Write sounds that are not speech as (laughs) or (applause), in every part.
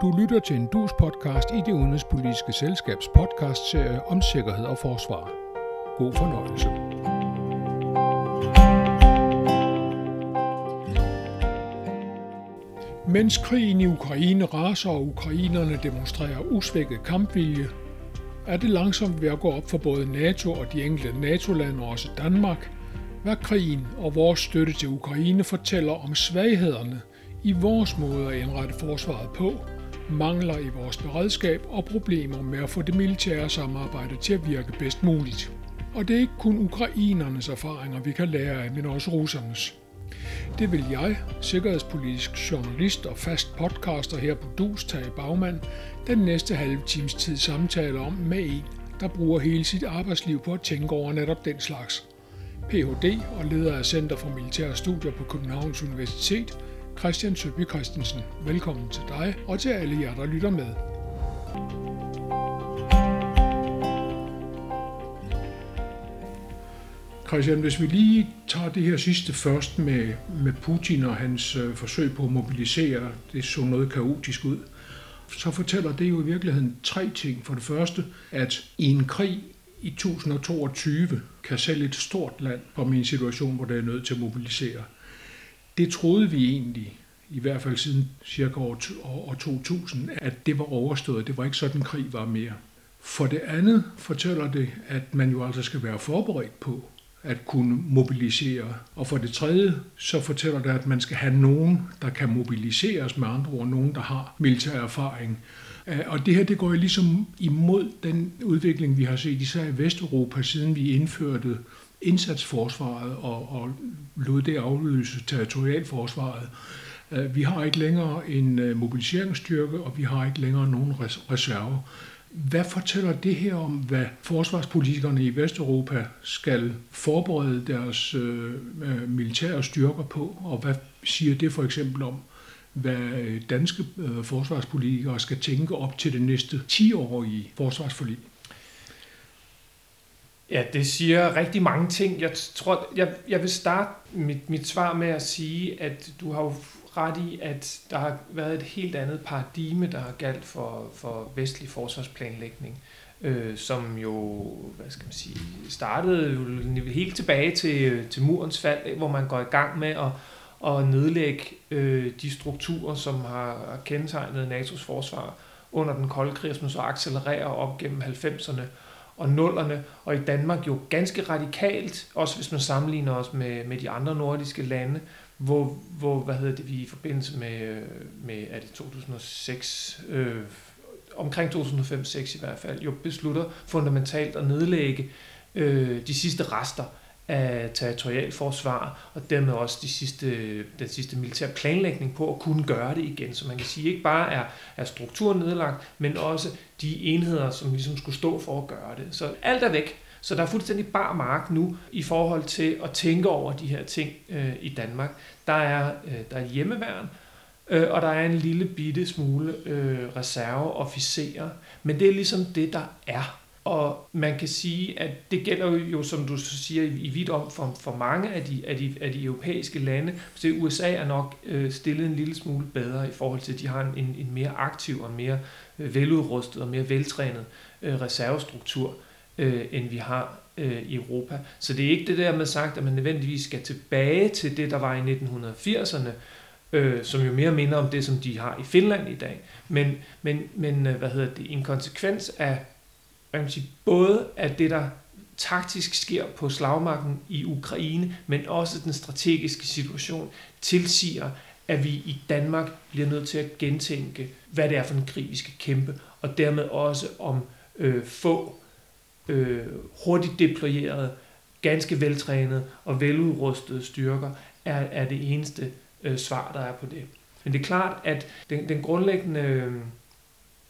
Du lytter til en dus podcast i det udenrigspolitiske selskabs podcastserie om sikkerhed og forsvar. God fornøjelse. Mens krigen i Ukraine raser og ukrainerne demonstrerer usvækket kampvilje, er det langsomt ved at gå op for både NATO og de enkelte NATO-lande og også Danmark, hvad krigen og vores støtte til Ukraine fortæller om svaghederne i vores måde at indrette forsvaret på, mangler i vores beredskab og problemer med at få det militære samarbejde til at virke bedst muligt. Og det er ikke kun ukrainernes erfaringer, vi kan lære af, men også russernes. Det vil jeg, sikkerhedspolitisk journalist og fast podcaster her på Dus Tage Bagmand, den næste halve times tid samtale om med en, der bruger hele sit arbejdsliv på at tænke over netop den slags. Ph.D. og leder af Center for Militære Studier på Københavns Universitet, Christian Søby Christensen. Velkommen til dig og til alle jer, der lytter med. Christian, hvis vi lige tager det her sidste først med, med Putin og hans øh, forsøg på at mobilisere, det så noget kaotisk ud, så fortæller det jo i virkeligheden tre ting. For det første, at i en krig i 1022 kan selv et stort land komme i en situation, hvor det er nødt til at mobilisere. Det troede vi egentlig, i hvert fald siden cirka år, år 2000, at det var overstået. Det var ikke sådan, krig var mere. For det andet fortæller det, at man jo altså skal være forberedt på at kunne mobilisere. Og for det tredje, så fortæller det, at man skal have nogen, der kan mobiliseres, med andre ord, nogen, der har militær erfaring. Øh, og det her, det går jo ligesom imod den udvikling, vi har set, især i Vesteuropa, siden vi indførte indsatsforsvaret og, og lod det afløse territorialforsvaret. Øh, vi har ikke længere en øh, mobiliseringsstyrke, og vi har ikke længere nogen reserve. Hvad fortæller det her om, hvad forsvarspolitikerne i Vesteuropa skal forberede deres øh, øh militære styrker på, og hvad siger det for eksempel om, hvad danske øh, forsvarspolitikere skal tænke op til det næste 10-årige forsvarsforlig? Ja, det siger rigtig mange ting. Jeg tror, jeg, jeg vil starte mit, mit svar med at sige, at du har jo ret i, at der har været et helt andet paradigme, der har galt for, for vestlig forsvarsplanlægning, øh, som jo, hvad skal man sige, startede jo helt tilbage til, til murens fald, hvor man går i gang med at, at nedlægge øh, de strukturer, som har kendetegnet NATO's forsvar under den kolde krig, som så accelererer op gennem 90'erne og nullerne, og i Danmark jo ganske radikalt, også hvis man sammenligner os med, med de andre nordiske lande, hvor, hvor hvad hedder det, vi i forbindelse med, med er det 2006, øh, omkring 2005-6 i hvert fald, jo beslutter fundamentalt at nedlægge øh, de sidste rester af territorialforsvar, og dermed også de sidste, den sidste militære planlægning på at kunne gøre det igen. Så man kan sige, ikke bare er, er strukturen nedlagt, men også de enheder, som ligesom skulle stå for at gøre det. Så alt er væk. Så der er fuldstændig bar mark nu i forhold til at tænke over de her ting øh, i Danmark. Der er, øh, der er hjemmeværn, øh, og der er en lille bitte smule øh, reserveofficerer. Men det er ligesom det, der er. Og man kan sige, at det gælder jo, som du siger, i vidt om for, for mange af de, af, de, af de europæiske lande. Så USA er nok øh, stillet en lille smule bedre i forhold til, at de har en, en, mere aktiv og mere øh, veludrustet og mere veltrænet øh, reservestruktur øh, end vi har øh, i Europa. Så det er ikke det der med sagt, at man nødvendigvis skal tilbage til det, der var i 1980'erne, øh, som jo mere minder om det, som de har i Finland i dag. Men, men, men øh, hvad hedder det, en konsekvens af hvad kan man sige, både af det, der taktisk sker på slagmarken i Ukraine, men også den strategiske situation, tilsiger, at vi i Danmark bliver nødt til at gentænke, hvad det er for en krig, vi skal kæmpe, og dermed også om øh, få øh, hurtigt deployerede, ganske veltrænede og veludrustede styrker er, er det eneste øh, svar, der er på det. Men det er klart, at den, den grundlæggende øh,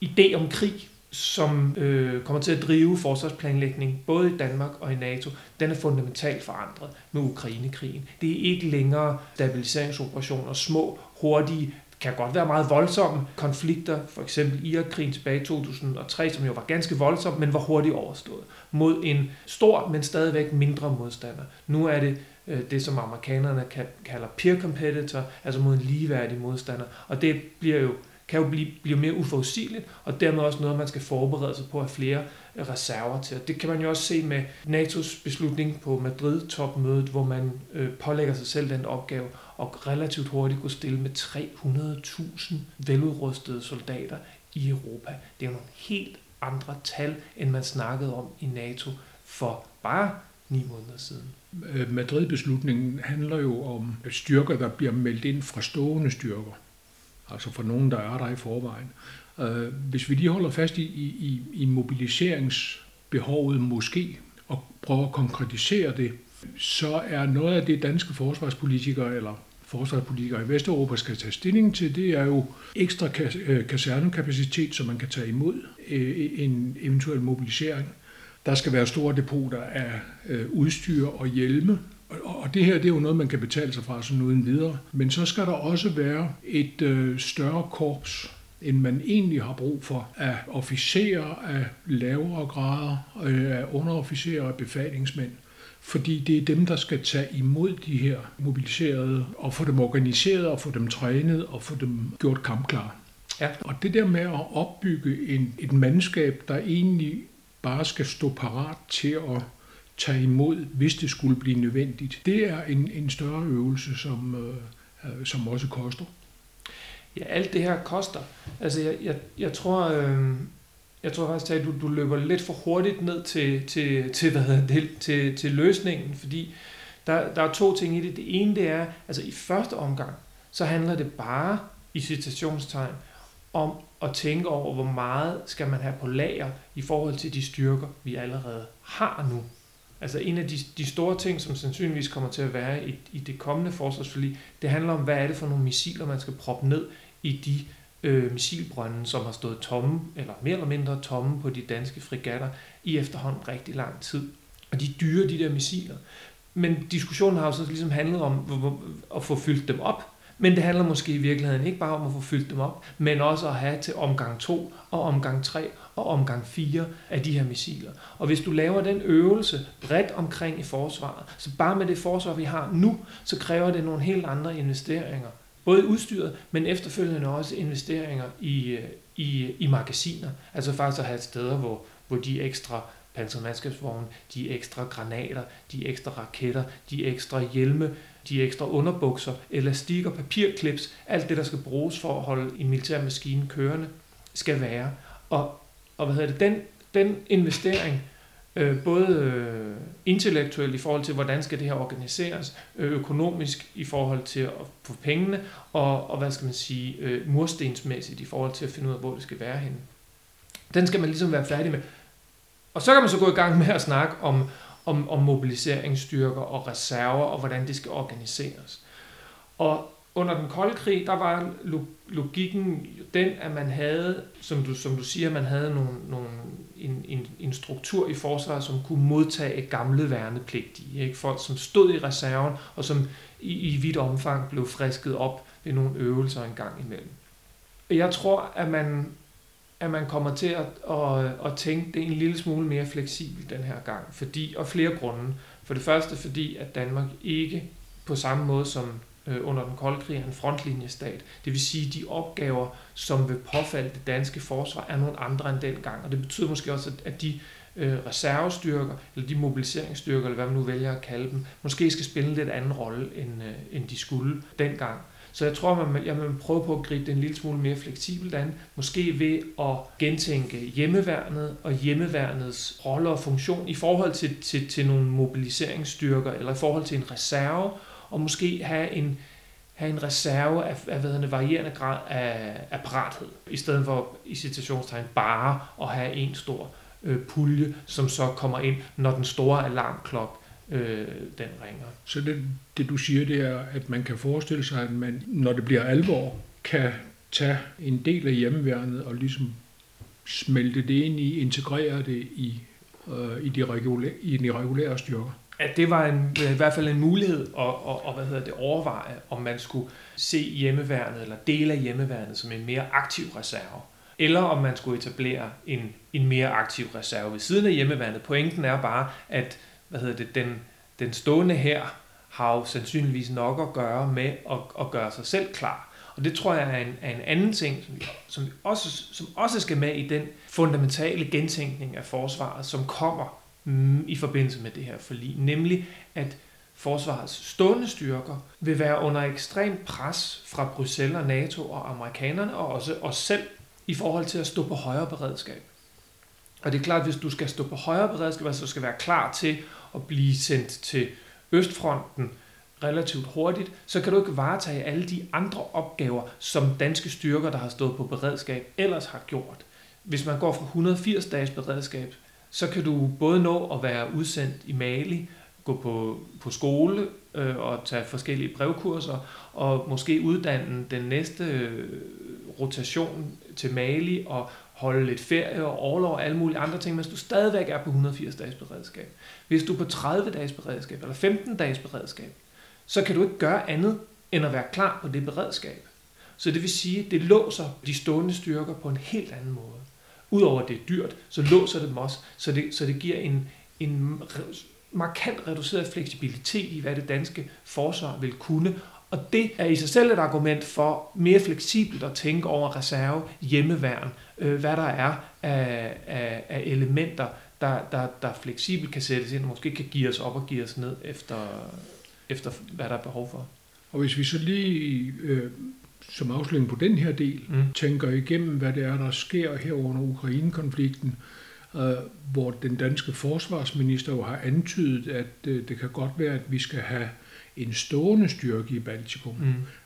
idé om krig, som øh, kommer til at drive forsvarsplanlægning både i Danmark og i NATO, den er fundamentalt forandret med Ukrainekrigen. Det er ikke længere stabiliseringsoperationer, små, hurtige kan godt være meget voldsomme konflikter, for eksempel Irakkrigen tilbage i 2003, som jo var ganske voldsom, men var hurtigt overstået, mod en stor, men stadigvæk mindre modstander. Nu er det øh, det, som amerikanerne kalder peer competitor, altså mod en ligeværdig modstander, og det bliver jo kan jo blive, blive mere uforudsigeligt, og dermed også noget, man skal forberede sig på at have flere reserver til. Og det kan man jo også se med NATO's beslutning på Madrid-topmødet, hvor man øh, pålægger sig selv den opgave og relativt hurtigt kunne stille med 300.000 veludrustede soldater i Europa. Det er jo nogle helt andre tal, end man snakkede om i NATO for bare ni måneder siden. Øh, Madrid-beslutningen handler jo om styrker, der bliver meldt ind fra stående styrker. Altså for nogen, der er der i forvejen. Øh, hvis vi lige holder fast i, i, i mobiliseringsbehovet måske, og prøver at konkretisere det, så er noget af det danske forsvarspolitikere eller forsvarspolitikere i Vesteuropa skal tage stilling til, det er jo ekstra øh, kasernekapacitet, som man kan tage imod øh, en eventuel mobilisering. Der skal være store depoter af øh, udstyr og hjelme, og det her det er jo noget, man kan betale sig fra sådan uden videre. Men så skal der også være et større korps end man egentlig har brug for af officerer, af lavere grader, øh, af underofficerer og befalingsmænd. Fordi det er dem, der skal tage imod de her mobiliserede og få dem organiseret og få dem trænet og få dem gjort kampklar. Ja. Og det der med at opbygge en, et mandskab, der egentlig bare skal stå parat til at tage imod, hvis det skulle blive nødvendigt, det er en, en større øvelse, som, øh, øh, som også koster ja, alt det her koster. Altså, jeg, jeg, jeg tror, øh, jeg tror faktisk, at du, du løber lidt for hurtigt ned til, til, til, hvad hedder det, til, til løsningen, fordi der, der er to ting i det. Det ene, det er, altså i første omgang, så handler det bare, i citationstegn, om at tænke over, hvor meget skal man have på lager i forhold til de styrker, vi allerede har nu. Altså en af de, de store ting, som sandsynligvis kommer til at være i, i det kommende forsvarsforlig, det handler om, hvad er det for nogle missiler, man skal proppe ned i de øh, missilbrønde, som har stået tomme, eller mere eller mindre tomme på de danske frigatter i efterhånden rigtig lang tid. Og de dyre, de der missiler. Men diskussionen har jo så ligesom handlet om at få fyldt dem op, men det handler måske i virkeligheden ikke bare om at få fyldt dem op, men også at have til omgang 2 og omgang 3 og omgang 4 af de her missiler. Og hvis du laver den øvelse bredt omkring i forsvaret, så bare med det forsvar, vi har nu, så kræver det nogle helt andre investeringer. Både udstyret, men efterfølgende også investeringer i, øh, i, i magasiner. Altså faktisk at have steder, hvor, hvor de ekstra pansermandskabsvogne, de ekstra granater, de ekstra raketter, de ekstra hjelme, de ekstra underbukser, elastikker, papirklips, alt det, der skal bruges for at holde en militær maskine kørende, skal være. Og, og hvad hedder det, den, den investering, øh, både øh, intellektuelt i forhold til, hvordan skal det her organiseres, øh, økonomisk i forhold til at få pengene, og, og hvad skal man sige, øh, murstensmæssigt i forhold til at finde ud af, hvor det skal være henne. Den skal man ligesom være færdig med. Og så kan man så gå i gang med at snakke om, om, om mobiliseringsstyrker og reserver, og hvordan det skal organiseres. Og under den kolde krig, der var logikken den, at man havde, som du, som du siger, man havde nogle, nogle, en, en, en struktur i forsvaret, som kunne modtage gamle værnepligtige. Ikke? Folk, som stod i reserven, og som i, i vidt omfang blev frisket op ved nogle øvelser en gang imellem. Jeg tror, at man at man kommer til at, at, at tænke det en lille smule mere fleksibelt den her gang, fordi, og flere grunde. For det første fordi, at Danmark ikke på samme måde som øh, under den kolde krig er en frontlinjestat. Det vil sige, at de opgaver, som vil påfalde det danske forsvar, er nogle andre end dengang. Og det betyder måske også, at de øh, reservestyrker, eller de mobiliseringsstyrker, eller hvad man nu vælger at kalde dem, måske skal spille en lidt anden rolle, end, øh, end de skulle dengang. Så jeg tror, man, jeg vil prøve på at gribe det en lille smule mere fleksibelt an. Måske ved at gentænke hjemmeværnet og hjemmeværnets rolle og funktion i forhold til, til, til nogle mobiliseringsstyrker, eller i forhold til en reserve, og måske have en, have en reserve af, af hvad hedder, varierende grad af, af parathed, i stedet for i citationstegn bare at have en stor øh, pulje, som så kommer ind, når den store alarmklok øh, den ringer. Så det, det du siger, det er, at man kan forestille sig, at man, når det bliver alvor, kan tage en del af hjemmeværnet og ligesom smelte det ind i, integrere det i, øh, i, de regulære, i de regulære styrker. At det var en, øh, i hvert fald en mulighed at, at, at hvad hedder det, overveje, om man skulle se hjemmeværnet eller dele af hjemmeværnet som en mere aktiv reserve eller om man skulle etablere en, en mere aktiv reserve ved siden af hjemmeværnet. Pointen er bare, at hvad hedder det, den, den stående her har jo sandsynligvis nok at gøre med at, at gøre sig selv klar. Og det tror jeg er en, er en anden ting, som, vi, som, vi også, som også skal med i den fundamentale gentænkning af forsvaret, som kommer Mm, i forbindelse med det her forlig. Nemlig, at forsvarets stående styrker vil være under ekstrem pres fra Bruxelles og NATO og amerikanerne, og også os selv, i forhold til at stå på højere beredskab. Og det er klart, at hvis du skal stå på højere beredskab, altså skal være klar til at blive sendt til Østfronten relativt hurtigt, så kan du ikke varetage alle de andre opgaver, som danske styrker, der har stået på beredskab, ellers har gjort. Hvis man går fra 180 dages beredskab, så kan du både nå at være udsendt i Mali, gå på, på skole øh, og tage forskellige brevkurser, og måske uddanne den næste øh, rotation til Mali og holde lidt ferie og overlov og alle mulige andre ting, mens du stadigvæk er på 180 dages beredskab. Hvis du er på 30 dages beredskab eller 15 dages beredskab, så kan du ikke gøre andet end at være klar på det beredskab. Så det vil sige, at det låser de stående styrker på en helt anden måde. Udover at det er dyrt, så låser det dem også, så det, så det giver en, en markant reduceret fleksibilitet i, hvad det danske forsvar vil kunne. Og det er i sig selv et argument for mere fleksibelt at tænke over reserve, hjemmeværn, øh, hvad der er af, af, af elementer, der, der, der fleksibelt kan sættes ind, og måske kan give os op og give os ned efter, efter hvad der er behov for. Og hvis vi så lige øh, som afslutning på den her del, mm. tænker igennem, hvad det er, der sker her under Ukraine-konflikten, øh, hvor den danske forsvarsminister jo har antydet, at øh, det kan godt være, at vi skal have en stående styrke i Baltikum.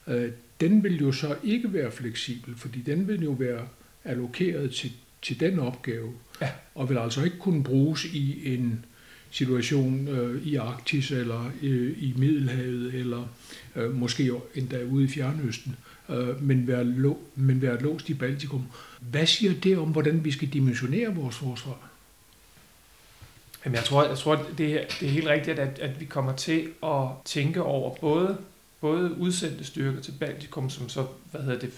Mm. Øh, den vil jo så ikke være fleksibel, fordi den vil jo være allokeret til, til den opgave, ja. og vil altså ikke kunne bruges i en situation øh, i Arktis eller øh, i Middelhavet eller øh, måske endda ude i Fjernøsten, øh, Øh, men, være lo, men være låst i Baltikum. Hvad siger det om, hvordan vi skal dimensionere vores forsvar? Jamen, jeg tror, jeg tror det, er, det er helt rigtigt, at, at vi kommer til at tænke over både, både udsendte styrker til Baltikum, som så, hvad hedder det,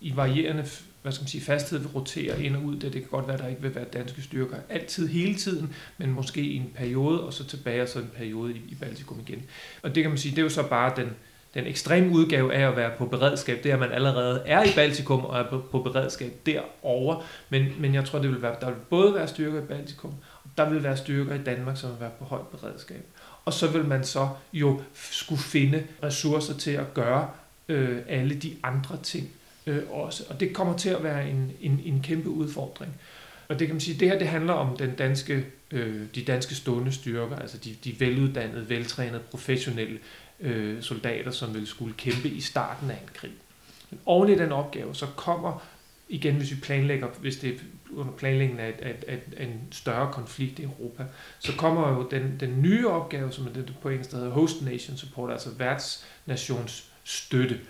i varierende hvad skal man sige, fasthed vil rotere ind og ud. Det, det kan godt være, at der ikke vil være danske styrker altid, hele tiden, men måske i en periode, og så tilbage og så en periode i, i Baltikum igen. Og det kan man sige, det er jo så bare den, den ekstreme udgave af at være på beredskab, det er, at man allerede er i Baltikum og er på, beredskab derovre. Men, men jeg tror, det vil være, der vil både være styrker i Baltikum, og der vil være styrker i Danmark, som vil være på højt beredskab. Og så vil man så jo skulle finde ressourcer til at gøre øh, alle de andre ting øh, også. Og det kommer til at være en, en, en kæmpe udfordring. Og det kan man sige, det her det handler om den danske, øh, de danske stående styrker, altså de, de veluddannede, veltrænede, professionelle øh, soldater, som vil skulle kæmpe i starten af en krig. Men oven i den opgave, så kommer, igen hvis vi planlægger, hvis det er under planlægningen af, af, af, af en større konflikt i Europa, så kommer jo den, den nye opgave, som er det på engelsk, der hedder Host Nation Support, altså værtsnations støtte.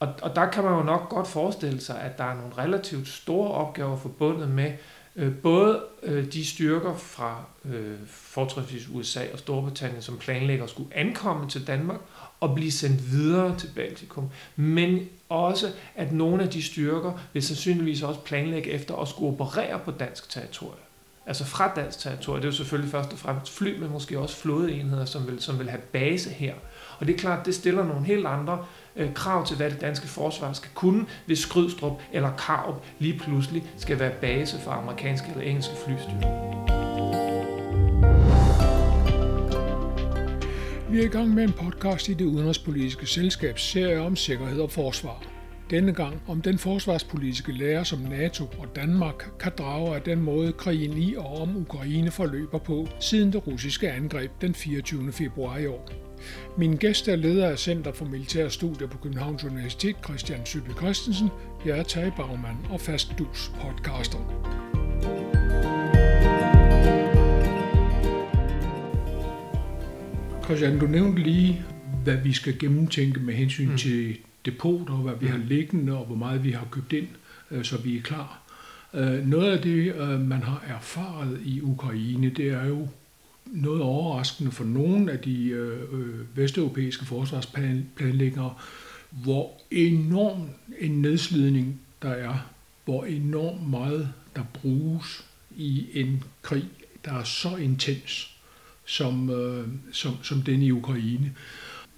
Og, og der kan man jo nok godt forestille sig, at der er nogle relativt store opgaver forbundet med Øh, både øh, de styrker fra øh, fortrinsvis USA og Storbritannien, som planlægger at skulle ankomme til Danmark og blive sendt videre til Baltikum, men også at nogle af de styrker vil sandsynligvis også planlægge efter at skulle operere på dansk territorium. Altså fra dansk territorium. Det er jo selvfølgelig først og fremmest fly, men måske også flådeenheder, som vil, som vil have base her. Og det er klart, det stiller nogle helt andre øh, krav til, hvad det danske forsvar skal kunne, hvis Skrydstrup eller Karup lige pludselig skal være base for amerikanske eller engelske flystyrker. Vi er i gang med en podcast i det udenrigspolitiske selskabs serie om sikkerhed og forsvar. Denne gang om den forsvarspolitiske lære, som NATO og Danmark kan drage af den måde krigen i og om Ukraine forløber på siden det russiske angreb den 24. februar i år. Min gæst er leder af Center for Militære Studier på Københavns Universitet, Christian Sybe Christensen. Jeg er Tage Bagman og fast dus podcaster. Christian, du nævnte lige, hvad vi skal gennemtænke med hensyn mm. til depoter, hvad vi har liggende og hvor meget vi har købt ind, øh, så vi er klar. Øh, noget af det, øh, man har erfaret i Ukraine, det er jo noget overraskende for nogle af de øh, øh, vesteuropæiske forsvarsplanlæggere, hvor enorm en nedslidning der er, hvor enormt meget der bruges i en krig, der er så intens som, øh, som, som den i Ukraine.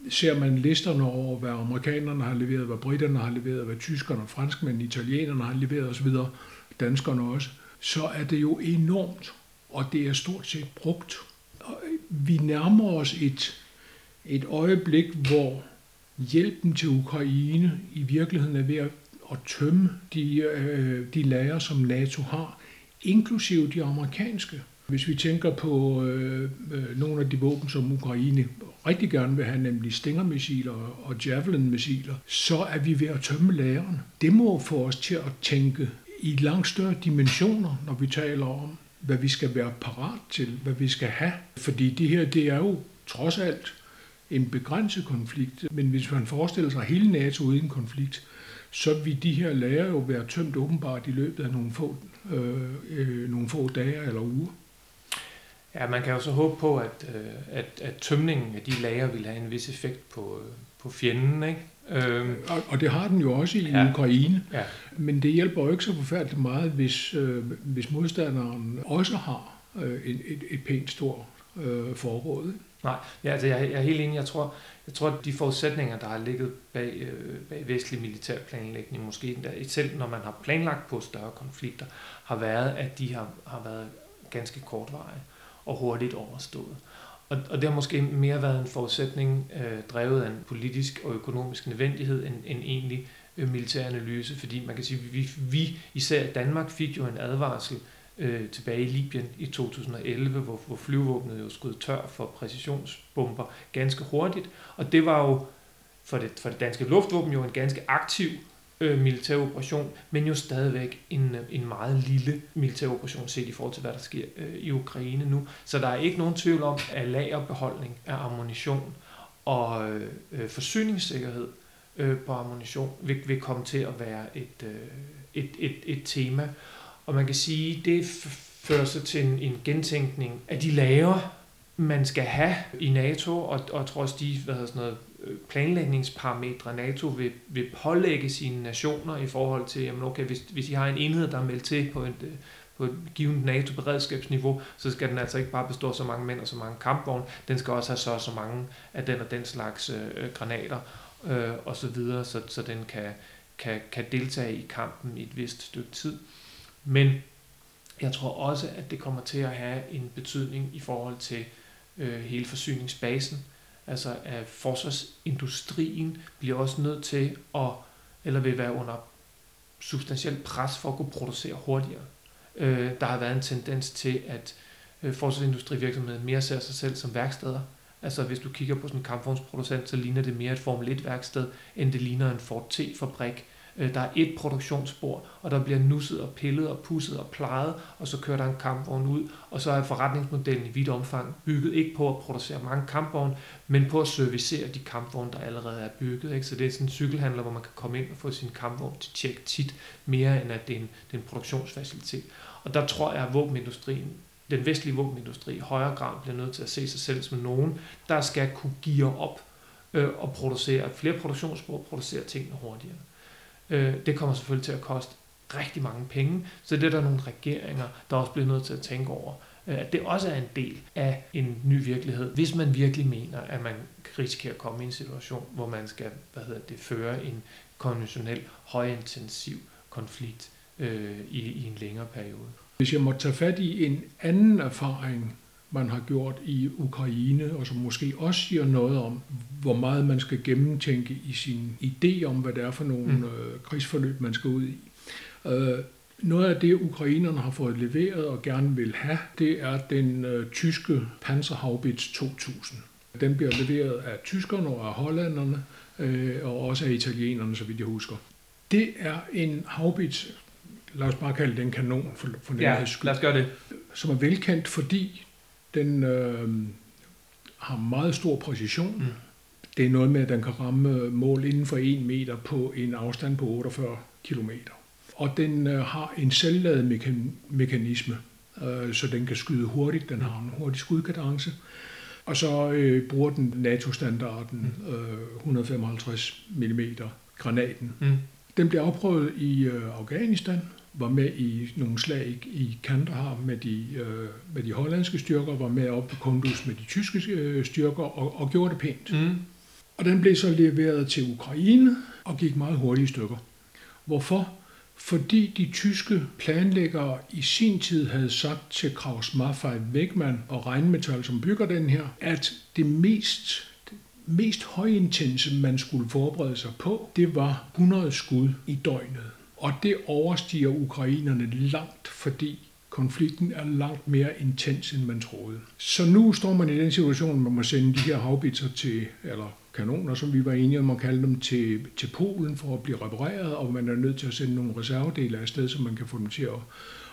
ser man listerne over, hvad amerikanerne har leveret, hvad britterne har leveret, hvad tyskerne, franskmændene, italienerne har leveret osv., danskerne også, så er det jo enormt, og det er stort set brugt. Vi nærmer os et, et øjeblik, hvor hjælpen til Ukraine i virkeligheden er ved at, at tømme de, øh, de lager, som NATO har, inklusive de amerikanske. Hvis vi tænker på øh, øh, nogle af de våben, som Ukraine rigtig gerne vil have, nemlig Stinger-missiler og Javelin-missiler, så er vi ved at tømme lageren. Det må få os til at tænke i langt større dimensioner, når vi taler om, hvad vi skal være parat til, hvad vi skal have. Fordi det her, det er jo trods alt en begrænset konflikt. Men hvis man forestiller sig hele NATO uden konflikt, så vil de her lager jo være tømt åbenbart i løbet af nogle få, øh, øh, nogle få dage eller uger. Ja, man kan jo så håbe på, at, øh, at, at tømningen af de lager vil have en vis effekt på, øh, på fjenden, ikke? Øhm, og, og det har den jo også i ja. Ukraine. Ja. Men det hjælper jo ikke så forfærdeligt meget, hvis, øh, hvis modstanderen også har øh, et, et, et pænt stort øh, forråd. Nej, ja, altså jeg, jeg er helt enig. Jeg tror, jeg tror, at de forudsætninger, der har ligget bag, øh, bag vestlig militær planlægning, måske endda, selv når man har planlagt på større konflikter, har været, at de har, har været ganske kortvarige og hurtigt overstået. Og, og det har måske mere været en forudsætning øh, drevet af en politisk og økonomisk nødvendighed end en egentlig øh, militær analyse, fordi man kan sige, at vi, vi især Danmark fik jo en advarsel øh, tilbage i Libyen i 2011, hvor, hvor flyvåbnet jo skød tør for præcisionsbomber ganske hurtigt, og det var jo for det, for det danske luftvåben jo en ganske aktiv øh, militær operation, men jo stadigvæk en, øh, en meget lille militær operation set i forhold til, hvad der sker øh, i Ukraine nu. Så der er ikke nogen tvivl om, at lagerbeholdning af ammunition og øh, forsyningssikkerhed øh, på ammunition vil, vil komme til at være et, øh, et, et, et tema. Og man kan sige, det fører sig til en, en gentænkning af de lager, man skal have i NATO, og, og trods de hvad hedder sådan noget, Øh, planlægningsparametre, NATO vil, vil pålægge sine nationer i forhold til, jamen okay, hvis, hvis I har en enhed, der er meldt til på et, øh, på et givet NATO-beredskabsniveau, så skal den altså ikke bare bestå af så mange mænd og så mange kampvogne, den skal også have så så mange af den og den slags øh, øh, granater øh, og så videre, så, så den kan, kan, kan deltage i kampen i et vist stykke tid. Men jeg tror også, at det kommer til at have en betydning i forhold til øh, hele forsyningsbasen. Altså at forsvarsindustrien bliver også nødt til at, eller vil være under substantielt pres for at kunne producere hurtigere. Øh, der har været en tendens til, at øh, forsvarsindustrivirksomheden mere ser sig selv som værksteder. Altså hvis du kigger på sådan en kampvognsproducent, så ligner det mere et Formel 1 værksted, end det ligner en Ford T-fabrik. Øh, der er et produktionsspor, og der bliver nusset og pillet og pusset og plejet, og så kører der en kampvogn ud, og så er forretningsmodellen i vidt omfang bygget ikke på at producere mange kampvogne, men på at servicere de kampvogne, der allerede er bygget. Ikke? Så det er sådan en cykelhandler, hvor man kan komme ind og få sin kampvogn til tjek tit, mere end at det er en, det er en produktionsfacilitet. Og der tror jeg, at våbenindustrien den vestlige våbenindustri i højere grad bliver nødt til at se sig selv som nogen, der skal kunne give op øh, og producere flere produktionsspor, producere tingene hurtigere. Øh, det kommer selvfølgelig til at koste rigtig mange penge, så det er der nogle regeringer, der også bliver nødt til at tænke over, øh, at det også er en del af en ny virkelighed, hvis man virkelig mener, at man risikerer at komme i en situation, hvor man skal hvad hedder det, føre en konventionel, højintensiv konflikt øh, i, i en længere periode. Hvis jeg må tage fat i en anden erfaring, man har gjort i Ukraine, og som måske også siger noget om, hvor meget man skal gennemtænke i sin idé om, hvad det er for nogle mm. øh, krigsforløb, man skal ud i. Øh, noget af det, ukrainerne har fået leveret og gerne vil have, det er den øh, tyske Panzerhaubitz 2000. Den bliver leveret af tyskerne og af hollanderne, øh, og også af italienerne, så vidt jeg husker. Det er en haubitz, lad os bare kalde det en kanon for, for ja, skyld, lad os gøre det. som er velkendt, fordi den øh, har meget stor præcision. Mm. Det er noget med, at den kan ramme mål inden for 1 meter på en afstand på 48 km. Og den øh, har en selvladet mekanisme, øh, så den kan skyde hurtigt. Den har en hurtig skudkadence. Og så øh, bruger den NATO-standarden mm. øh, 155 mm granaten. Mm. Den bliver afprøvet i øh, Afghanistan, var med i nogle slag i Kandahar med de, øh, med de hollandske styrker, var med op på Kunduz med de tyske øh, styrker og, og gjorde det pænt. Mm. Og den blev så leveret til Ukraine og gik meget hurtigt i stykker. Hvorfor? Fordi de tyske planlæggere i sin tid havde sagt til Kraus Maffei Wegmann og Rheinmetall, som bygger den her, at det mest mest højintense, man skulle forberede sig på, det var 100 skud i døgnet. Og det overstiger ukrainerne langt, fordi konflikten er langt mere intens, end man troede. Så nu står man i den situation, at man må sende de her havbitser til, eller kanoner, som vi var enige om at kalde dem, til, til Polen for at blive repareret, og man er nødt til at sende nogle reservedele afsted, så man kan få dem til at,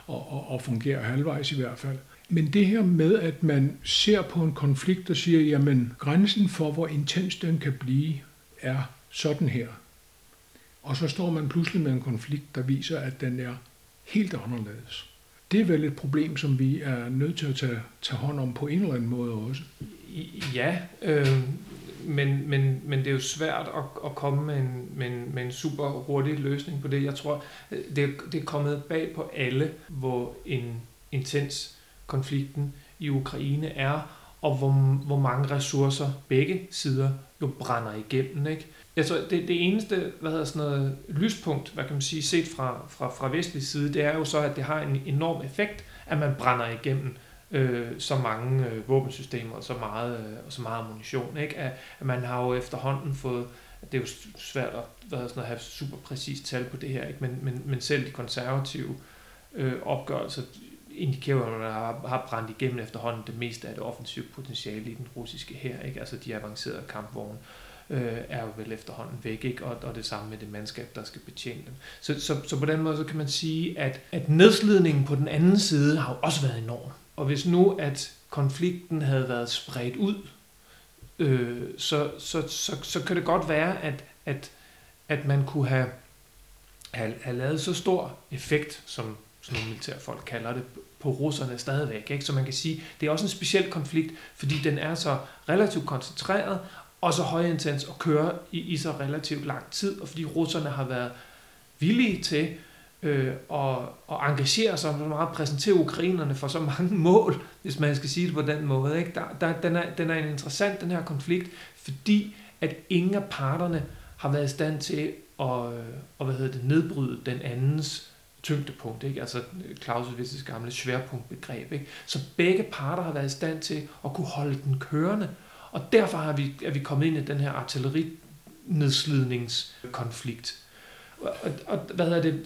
at, at, at fungere halvvejs i hvert fald. Men det her med, at man ser på en konflikt og siger, jamen grænsen for, hvor intens den kan blive, er sådan her. Og så står man pludselig med en konflikt, der viser, at den er helt anderledes. Det er vel et problem, som vi er nødt til at tage, tage hånd om på en eller anden måde også. Ja, øh, men, men, men det er jo svært at, at komme med en, med, en, med en super hurtig løsning på det. Jeg tror, det, det er kommet bag på alle, hvor en intens konflikten i Ukraine er, og hvor, hvor mange ressourcer begge sider jo brænder igennem. Ikke? Jeg tror, det, det eneste hvad hedder sådan noget, lyspunkt, hvad kan man sige, set fra, fra, fra vestlig side, det er jo så, at det har en enorm effekt, at man brænder igennem øh, så mange øh, våbensystemer og så meget, øh, og så meget ammunition. Ikke? At, at man har jo efterhånden fået, det er jo svært at, hvad sådan at have super præcist tal på det her, ikke? Men, men, men selv de konservative øh, opgørelser indikerer, at man har, har brændt igennem efterhånden det meste af det offensive potentiale i den russiske her. Ikke? Altså de avancerede kampvogne øh, øh, er jo vel efterhånden væk, ikke? Og, og det samme med det mandskab, der skal betjene dem. Så, så, så på den måde så kan man sige, at, at nedslidningen på den anden side har jo også været enorm. Og hvis nu, at konflikten havde været spredt ud, øh, så, så, så, så kan det godt være, at, at, at man kunne have, have, have lavet så stor effekt, som sådan nogle militærfolk kalder det, på russerne stadigvæk. Ikke? Så man kan sige, det er også en speciel konflikt, fordi den er så relativt koncentreret, og så højintens og køre i, i så relativt lang tid, og fordi russerne har været villige til øh, at, at engagere sig så meget, præsentere ukrainerne for så mange (laughs) mål, hvis man skal sige det på den måde. Ikke? Der, der, den, er, den er en interessant, den her konflikt, fordi at ingen af parterne har været i stand til at, øh, at hvad hedder det, nedbryde den andens tyngdepunkt, ikke? altså Clausewitz' gamle sværpunktbegreb. Ikke? Så begge parter har været i stand til at kunne holde den kørende, og derfor har vi, er vi kommet ind i den her artillerinedslidningskonflikt. Og, og hvad hedder det,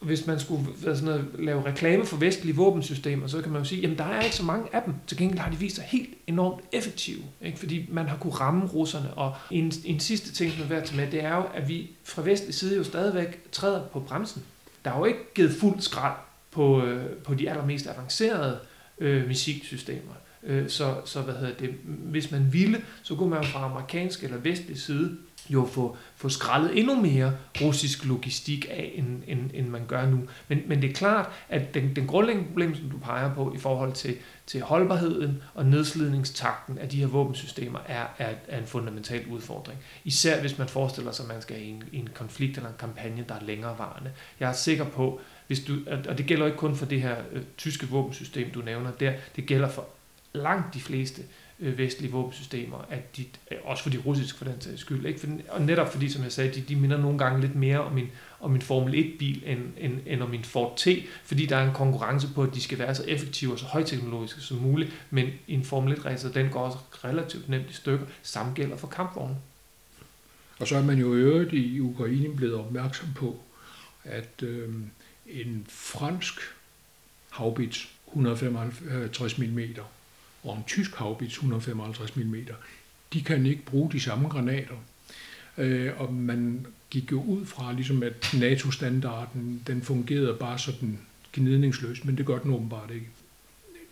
hvis man skulle hvad sådan noget, lave reklame for vestlige våbensystemer, så kan man jo sige, jamen der er ikke så mange af dem. Til gengæld har de vist sig helt enormt effektive, ikke? fordi man har kunne ramme russerne. Og en, en sidste ting, som er værd at tage med, det er jo, at vi fra vestlig side jo stadigvæk træder på bremsen. Der er jo ikke givet fuld skrald på, øh, på de allermest avancerede øh, missilsystemer. Øh, så, så hvad hedder det, hvis man ville, så kunne man fra amerikansk eller vestlig side jo få, få skrællet endnu mere russisk logistik af, end, end, end man gør nu. Men, men det er klart, at den, den grundlæggende problem, som du peger på i forhold til, til holdbarheden og nedslidningstakten af de her våbensystemer, er, er, er en fundamental udfordring. Især hvis man forestiller sig, at man skal i en, i en konflikt eller en kampagne, der er længerevarende. Jeg er sikker på, hvis du, og det gælder ikke kun for det her øh, tyske våbensystem, du nævner der, det gælder for langt de fleste øh, vestlige våbensystemer, at de, øh, også for de russiske for den sags skyld, ikke? For, og netop fordi, som jeg sagde, de, de minder nogle gange lidt mere om en, om en Formel 1-bil end, end, end om en Ford T, fordi der er en konkurrence på, at de skal være så effektive og så højteknologiske som muligt, men en Formel 1-racer, den går også relativt nemt i stykker. Samme gælder for kampvogne. Og så er man jo i øvrigt i Ukraine blevet opmærksom på, at øh, en fransk haubits 155 mm og en tysk haubits 155 mm, de kan ikke bruge de samme granater. Øh, og man gik jo ud fra, ligesom at NATO-standarden, den fungerede bare sådan gnidningsløst, men det gør den åbenbart ikke.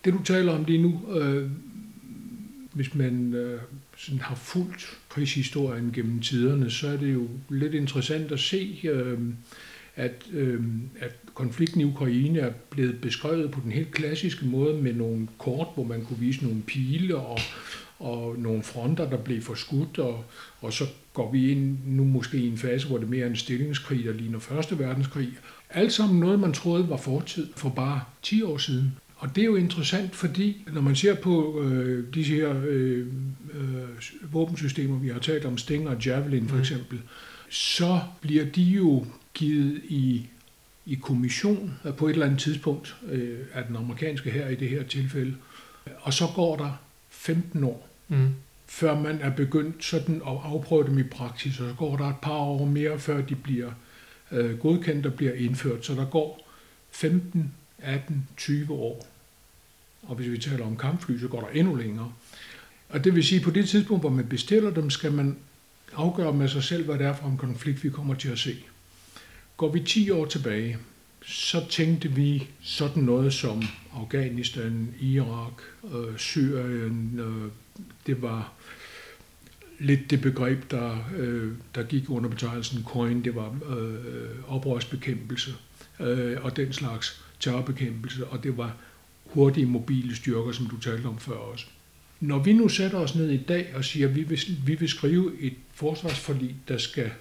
Det du taler om lige nu, øh, hvis man øh, sådan har fulgt krigshistorien gennem tiderne, så er det jo lidt interessant at se, øh, at, øh, at konflikten i Ukraine er blevet beskrevet på den helt klassiske måde med nogle kort, hvor man kunne vise nogle pile og, og nogle fronter, der blev forskudt, og, og så går vi ind nu måske i en fase, hvor det mere er en stillingskrig, der ligner Første Verdenskrig. Alt sammen noget, man troede var fortid for bare 10 år siden. Og det er jo interessant, fordi når man ser på øh, de her øh, øh, våbensystemer, vi har talt om, Stinger og Javelin for Mm. Så bliver de jo givet i, i kommission øh, på et eller andet tidspunkt øh, af den amerikanske her i det her tilfælde. Og så går der 15 år, Mm. før man er begyndt sådan at afprøve dem i praksis, og så går der et par år mere, før de bliver øh, godkendt og bliver indført. Så der går 15, 18, 20 år. Og hvis vi taler om kampfly, så går der endnu længere. Og det vil sige, at på det tidspunkt, hvor man bestiller dem, skal man afgøre med sig selv, hvad det er for en konflikt, vi kommer til at se. Går vi 10 år tilbage, så tænkte vi sådan noget som Afghanistan, Irak, øh, Syrien. Øh, det var lidt det begreb, der, øh, der gik under betegnelsen COIN. Det var øh, oprørsbekæmpelse øh, og den slags terrorbekæmpelse, og det var hurtige mobile styrker, som du talte om før også. Når vi nu sætter os ned i dag og siger, at vi vil, vi vil skrive et forsvarsforlig, der skal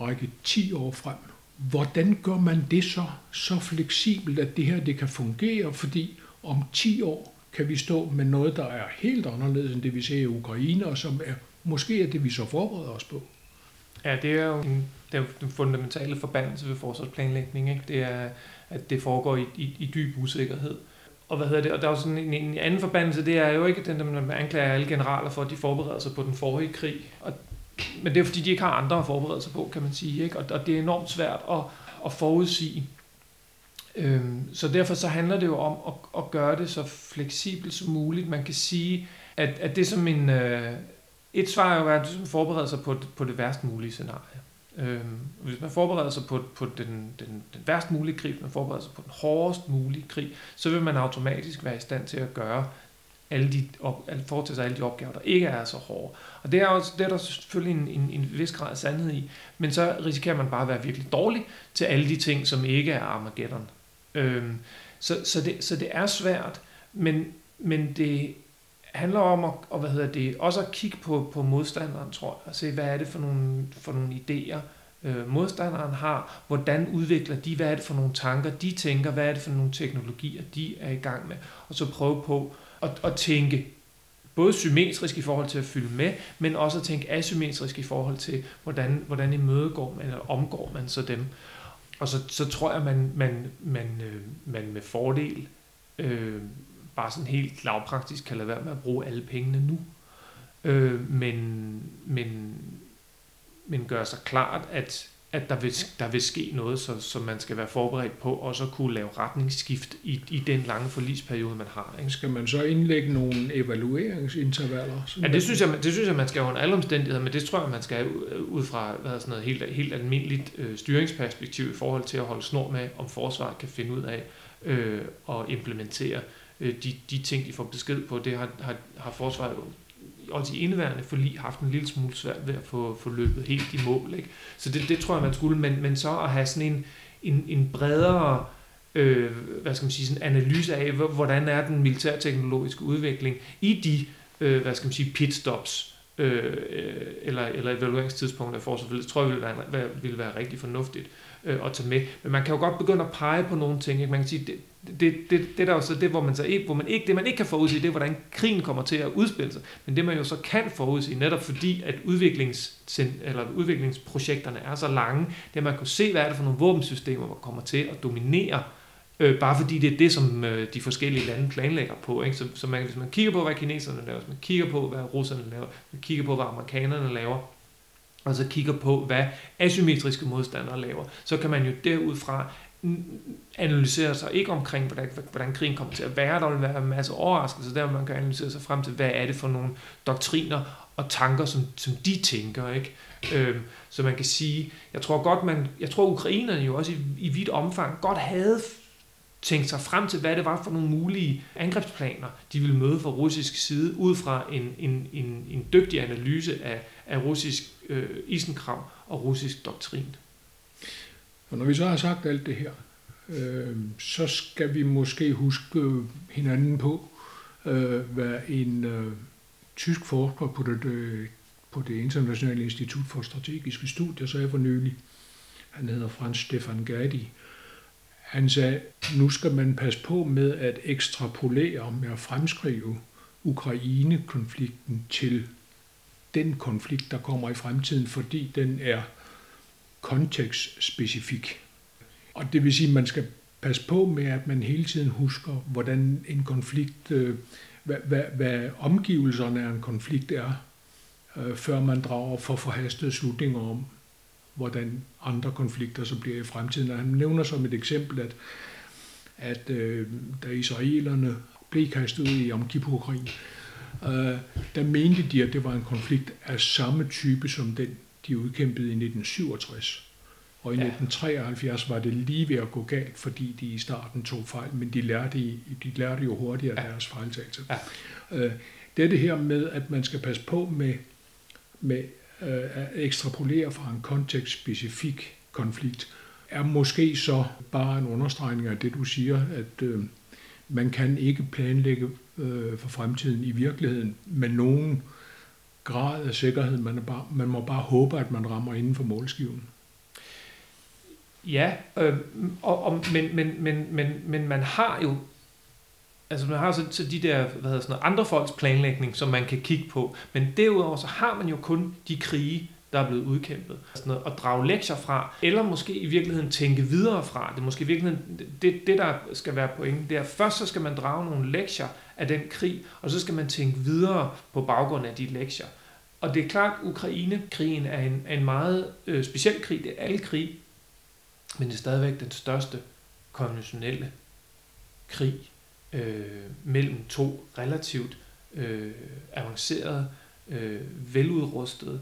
række 10 år frem, hvordan gør man det så så fleksibelt, at det her det kan fungere? Fordi om 10 år kan vi stå med noget, der er helt anderledes end det, vi ser i Ukraine, og som er, måske er det, vi så forbereder os på. Ja, det er jo en, det er den fundamentale forbandelse ved forsvarsplanlægning. Ikke? Det er, at det foregår i, i, i dyb usikkerhed. Og hvad hedder det? Og der er jo sådan en, en anden forbandelse, det er jo ikke den, der man anklager alle generaler for, at de forbereder sig på den forrige krig. Og, men det er fordi, de ikke har andre at forberede sig på, kan man sige. Ikke? Og, og det er enormt svært at, at forudsige. Øhm, så derfor så handler det jo om at, at gøre det så fleksibelt som muligt. Man kan sige, at, at det som en... Øh, et svar er jo, at man forbereder sig på, på det værst mulige scenarie. Øhm, hvis man forbereder sig på, på den, den, den værst mulige krig, hvis man forbereder sig på den hårdest mulige krig, så vil man automatisk være i stand til at gøre alle de, op, at foretage sig alle de opgaver, der ikke er så hårde. Og det er, også, det er der selvfølgelig en, en, en vis grad af sandhed i, men så risikerer man bare at være virkelig dårlig til alle de ting, som ikke er Armageddon. Øhm, så, så, det, så det er svært, men, men det handler om at, og hvad hedder det, også at kigge på, på modstanderen, tror jeg, og se, hvad er det for nogle, for nogle idéer, øh, modstanderen har, hvordan udvikler de, hvad er det for nogle tanker, de tænker, hvad er det for nogle teknologier, de er i gang med, og så prøve på at, at tænke både symmetrisk i forhold til at fylde med, men også at tænke asymmetrisk i forhold til, hvordan, hvordan imødegår man, eller omgår man så dem. Og så, så tror jeg, man, man, man, øh, man med fordel øh, bare sådan helt lavpraktisk kan lade være med at bruge alle pengene nu. Øh, men, men, men gør sig klart, at, at der, vil, der vil ske noget, så, så man skal være forberedt på også at kunne lave retningsskift i, i den lange forlisperiode, man har. Ikke? Skal man så indlægge nogle evalueringsintervaller? Ja, det synes, jeg, det synes jeg, man skal under alle omstændigheder, men det tror jeg, man skal ud fra hvad sådan noget helt, helt almindeligt øh, styringsperspektiv i forhold til at holde snor med, om forsvaret kan finde ud af øh, at implementere øh, Øh, de, de ting, de får besked på. Det har, har, har forsvaret jo også i indeværende forlig haft en lille smule svært ved at få, få løbet helt i mål. Ikke? Så det, det tror jeg, man skulle, men, men så at have sådan en, en, en bredere øh, hvad skal man sige, sådan analyse af, hvordan er den militærteknologiske udvikling i de øh, hvad skal man sige, pitstops, øh, øh eller, eller evalueringstidspunkter for forsvaret, tror jeg ville være, ville være rigtig fornuftigt øh, at tage med. Men man kan jo godt begynde at pege på nogle ting. Ikke? Man kan sige, det, det, det, det der er så det, hvor man så ikke, hvor man ikke, det man ikke kan forudsige, det er, hvordan krigen kommer til at udspille sig. Men det man jo så kan forudsige, netop fordi, at udviklings, eller udviklingsprojekterne er så lange, det er, at man kan se, hvad er det for nogle våbensystemer, der kommer til at dominere Øh, bare fordi det er det, som øh, de forskellige lande planlægger på. Ikke? Så, så man, hvis man kigger på, hvad kineserne laver, hvis man kigger på, hvad russerne laver, hvis man kigger på, hvad amerikanerne laver, og så kigger på, hvad asymmetriske modstandere laver, så kan man jo derudfra analysere sig ikke omkring, hvordan, hvordan krigen kommer til at være. Der vil være en masse overraskelser, der man kan analysere sig frem til, hvad er det for nogle doktriner og tanker, som, som de tænker. Ikke? Øhm, så man kan sige, jeg tror godt, man, jeg tror ukrainerne jo også i, i vidt omfang godt havde tænke sig frem til, hvad det var for nogle mulige angrebsplaner, de ville møde fra russisk side, ud fra en, en, en, en dygtig analyse af, af russisk øh, isenkrav og russisk doktrin. Og når vi så har sagt alt det her, øh, så skal vi måske huske øh, hinanden på, øh, hvad en øh, tysk forsker på det, øh, på det Internationale Institut for Strategiske Studier sagde for nylig. Han hedder Franz Stefan Gadi. Han sagde, nu skal man passe på med at ekstrapolere med at fremskrive Ukraine-konflikten til den konflikt, der kommer i fremtiden, fordi den er kontekstspecifik. Og det vil sige, at man skal passe på med, at man hele tiden husker, hvordan en konflikt, øh, hvad, hvad, hvad omgivelserne af en konflikt er, øh, før man drager for forhastede slutninger om, hvordan andre konflikter så bliver i fremtiden. Og han nævner som et eksempel, at, at øh, da israelerne blev kastet ud i Yom Kippur-krigen, øh, der mente de, at det var en konflikt af samme type som den, de udkæmpede i 1967. Og i ja. 1973 var det lige ved at gå galt, fordi de i starten tog fejl, men de lærte, de lærte jo hurtigt af ja. deres fejltagelse. Ja. Øh, det er det her med, at man skal passe på med, med øh, at ekstrapolere fra en kontekstspecifik konflikt, er måske så bare en understregning af det, du siger, at øh, man kan ikke planlægge øh, for fremtiden i virkeligheden med nogen grad af sikkerhed. Man, er bare, man må bare håbe, at man rammer inden for målskiven. Ja, øh, og, og, men, men, men, men, men man har jo altså man har så, så de der hvad hedder sådan noget, andre folks planlægning, som man kan kigge på. Men derudover så har man jo kun de krige, der er blevet udkæmpet. Sådan noget, at drage lektier fra, eller måske i virkeligheden tænke videre fra. Det er måske i virkeligheden det, det, der skal være pointen. Det er, først så skal man drage nogle lektier af den krig, og så skal man tænke videre på baggrund af de lektier. Og det er klart, at Ukraine-krigen er en, er en meget øh, speciel krig. Det er alle krig, men det er stadigvæk den største konventionelle krig øh, mellem to relativt øh, avancerede, øh, veludrustede,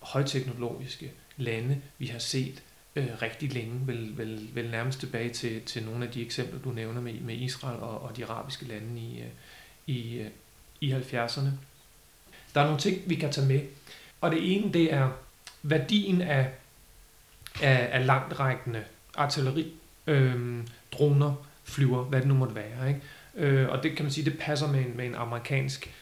højteknologiske lande, vi har set øh, rigtig længe, vel, vel, vel nærmest tilbage til, til nogle af de eksempler, du nævner med, med Israel og, og de arabiske lande i, øh, i, øh, i 70'erne. Der er nogle ting, vi kan tage med. Og det ene, det er værdien af, af, af langtrækkende artilleri, øh, droner, flyver, hvad det nu måtte være. Ikke? Øh, og det kan man sige, det passer med en, med en amerikansk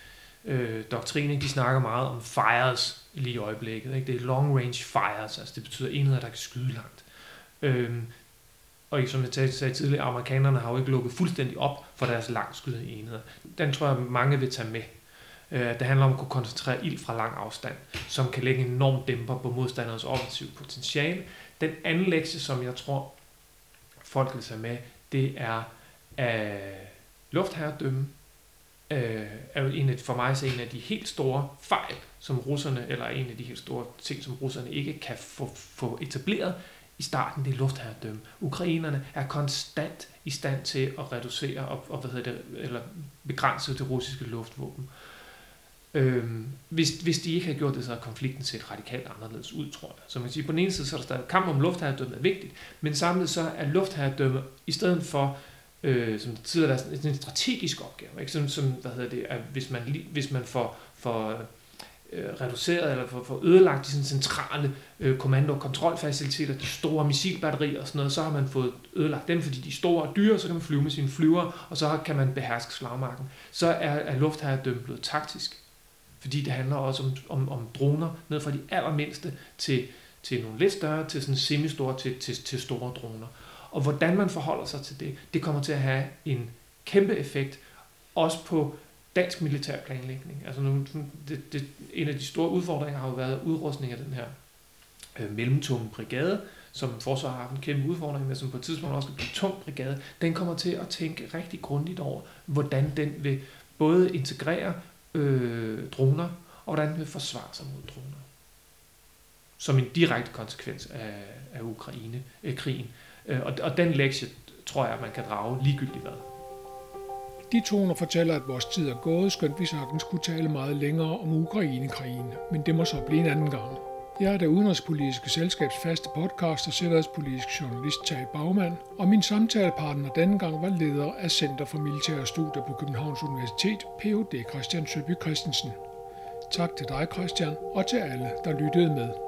øh, doktrine. De snakker meget om fires lige i øjeblikket. Ikke? Det er long range fires, altså det betyder enheder, der kan skyde langt. Øh, og som jeg sagde tidligere, amerikanerne har jo ikke lukket fuldstændig op for deres langskydende enheder. Den tror jeg, mange vil tage med. Øh, det handler om at kunne koncentrere ild fra lang afstand, som kan lægge en enorm dæmper på modstanderens offensive potentiale. Den anden lektie, som jeg tror, folk vil tage med, det er at luftherredømme øh, er jo en af, for mig så en af de helt store fejl, som russerne, eller en af de helt store ting, som russerne ikke kan få, få etableret i starten, det er luftherredømme. Ukrainerne er konstant i stand til at reducere og, og hvad hedder det, eller begrænse det russiske luftvåben. Øhm, hvis, hvis de ikke havde gjort det, så havde konflikten set radikalt anderledes ud, tror jeg. Så man kan sige, på den ene side, så er der stadig kamp om luftherredømme er vigtigt, men samtidig så er luftherredømme, i stedet for øh, som tidligere været sådan en strategisk opgave, ikke? Som, som hvad hedder det, at hvis man, hvis man får, får øh, reduceret eller får, får ødelagt de sådan centrale øh, kommando- og kontrolfaciliteter, de store missilbatterier og sådan noget, så har man fået ødelagt dem, fordi de er store og dyre, så kan man flyve med sine flyver, og så kan man beherske slagmarken. Så er, er luftherredømme blevet taktisk, fordi det handler også om, om, om droner, ned fra de allermindste til, til nogle lidt større, til sådan semi-store, til, til, til store droner. Og hvordan man forholder sig til det, det kommer til at have en kæmpe effekt, også på dansk militær planlægning. Altså nu, det, det, en af de store udfordringer har jo været udrustning af den her øh, mellemtunge brigade, som forsvaret har haft en kæmpe udfordring med, som på et tidspunkt også bliver tung brigade. Den kommer til at tænke rigtig grundigt over, hvordan den vil både integrere øh, droner, og hvordan den vil forsvare sig mod droner. Som en direkte konsekvens af, af Ukraine-krigen. Øh, øh, og, og den lektie tror jeg, man kan drage ligegyldigt hvad. De toner fortæller, at vores tid er gået, skønt vi sagtens kunne tale meget længere om Ukraine-krigen, men det må så blive en anden gang. Jeg er det udenrigspolitiske selskabs faste podcast og sikkerhedspolitisk journalist Tage Bagmand, og min samtalepartner denne gang var leder af Center for Militære Studier på Københavns Universitet, Ph.D. Christian Søby Christensen. Tak til dig, Christian, og til alle, der lyttede med.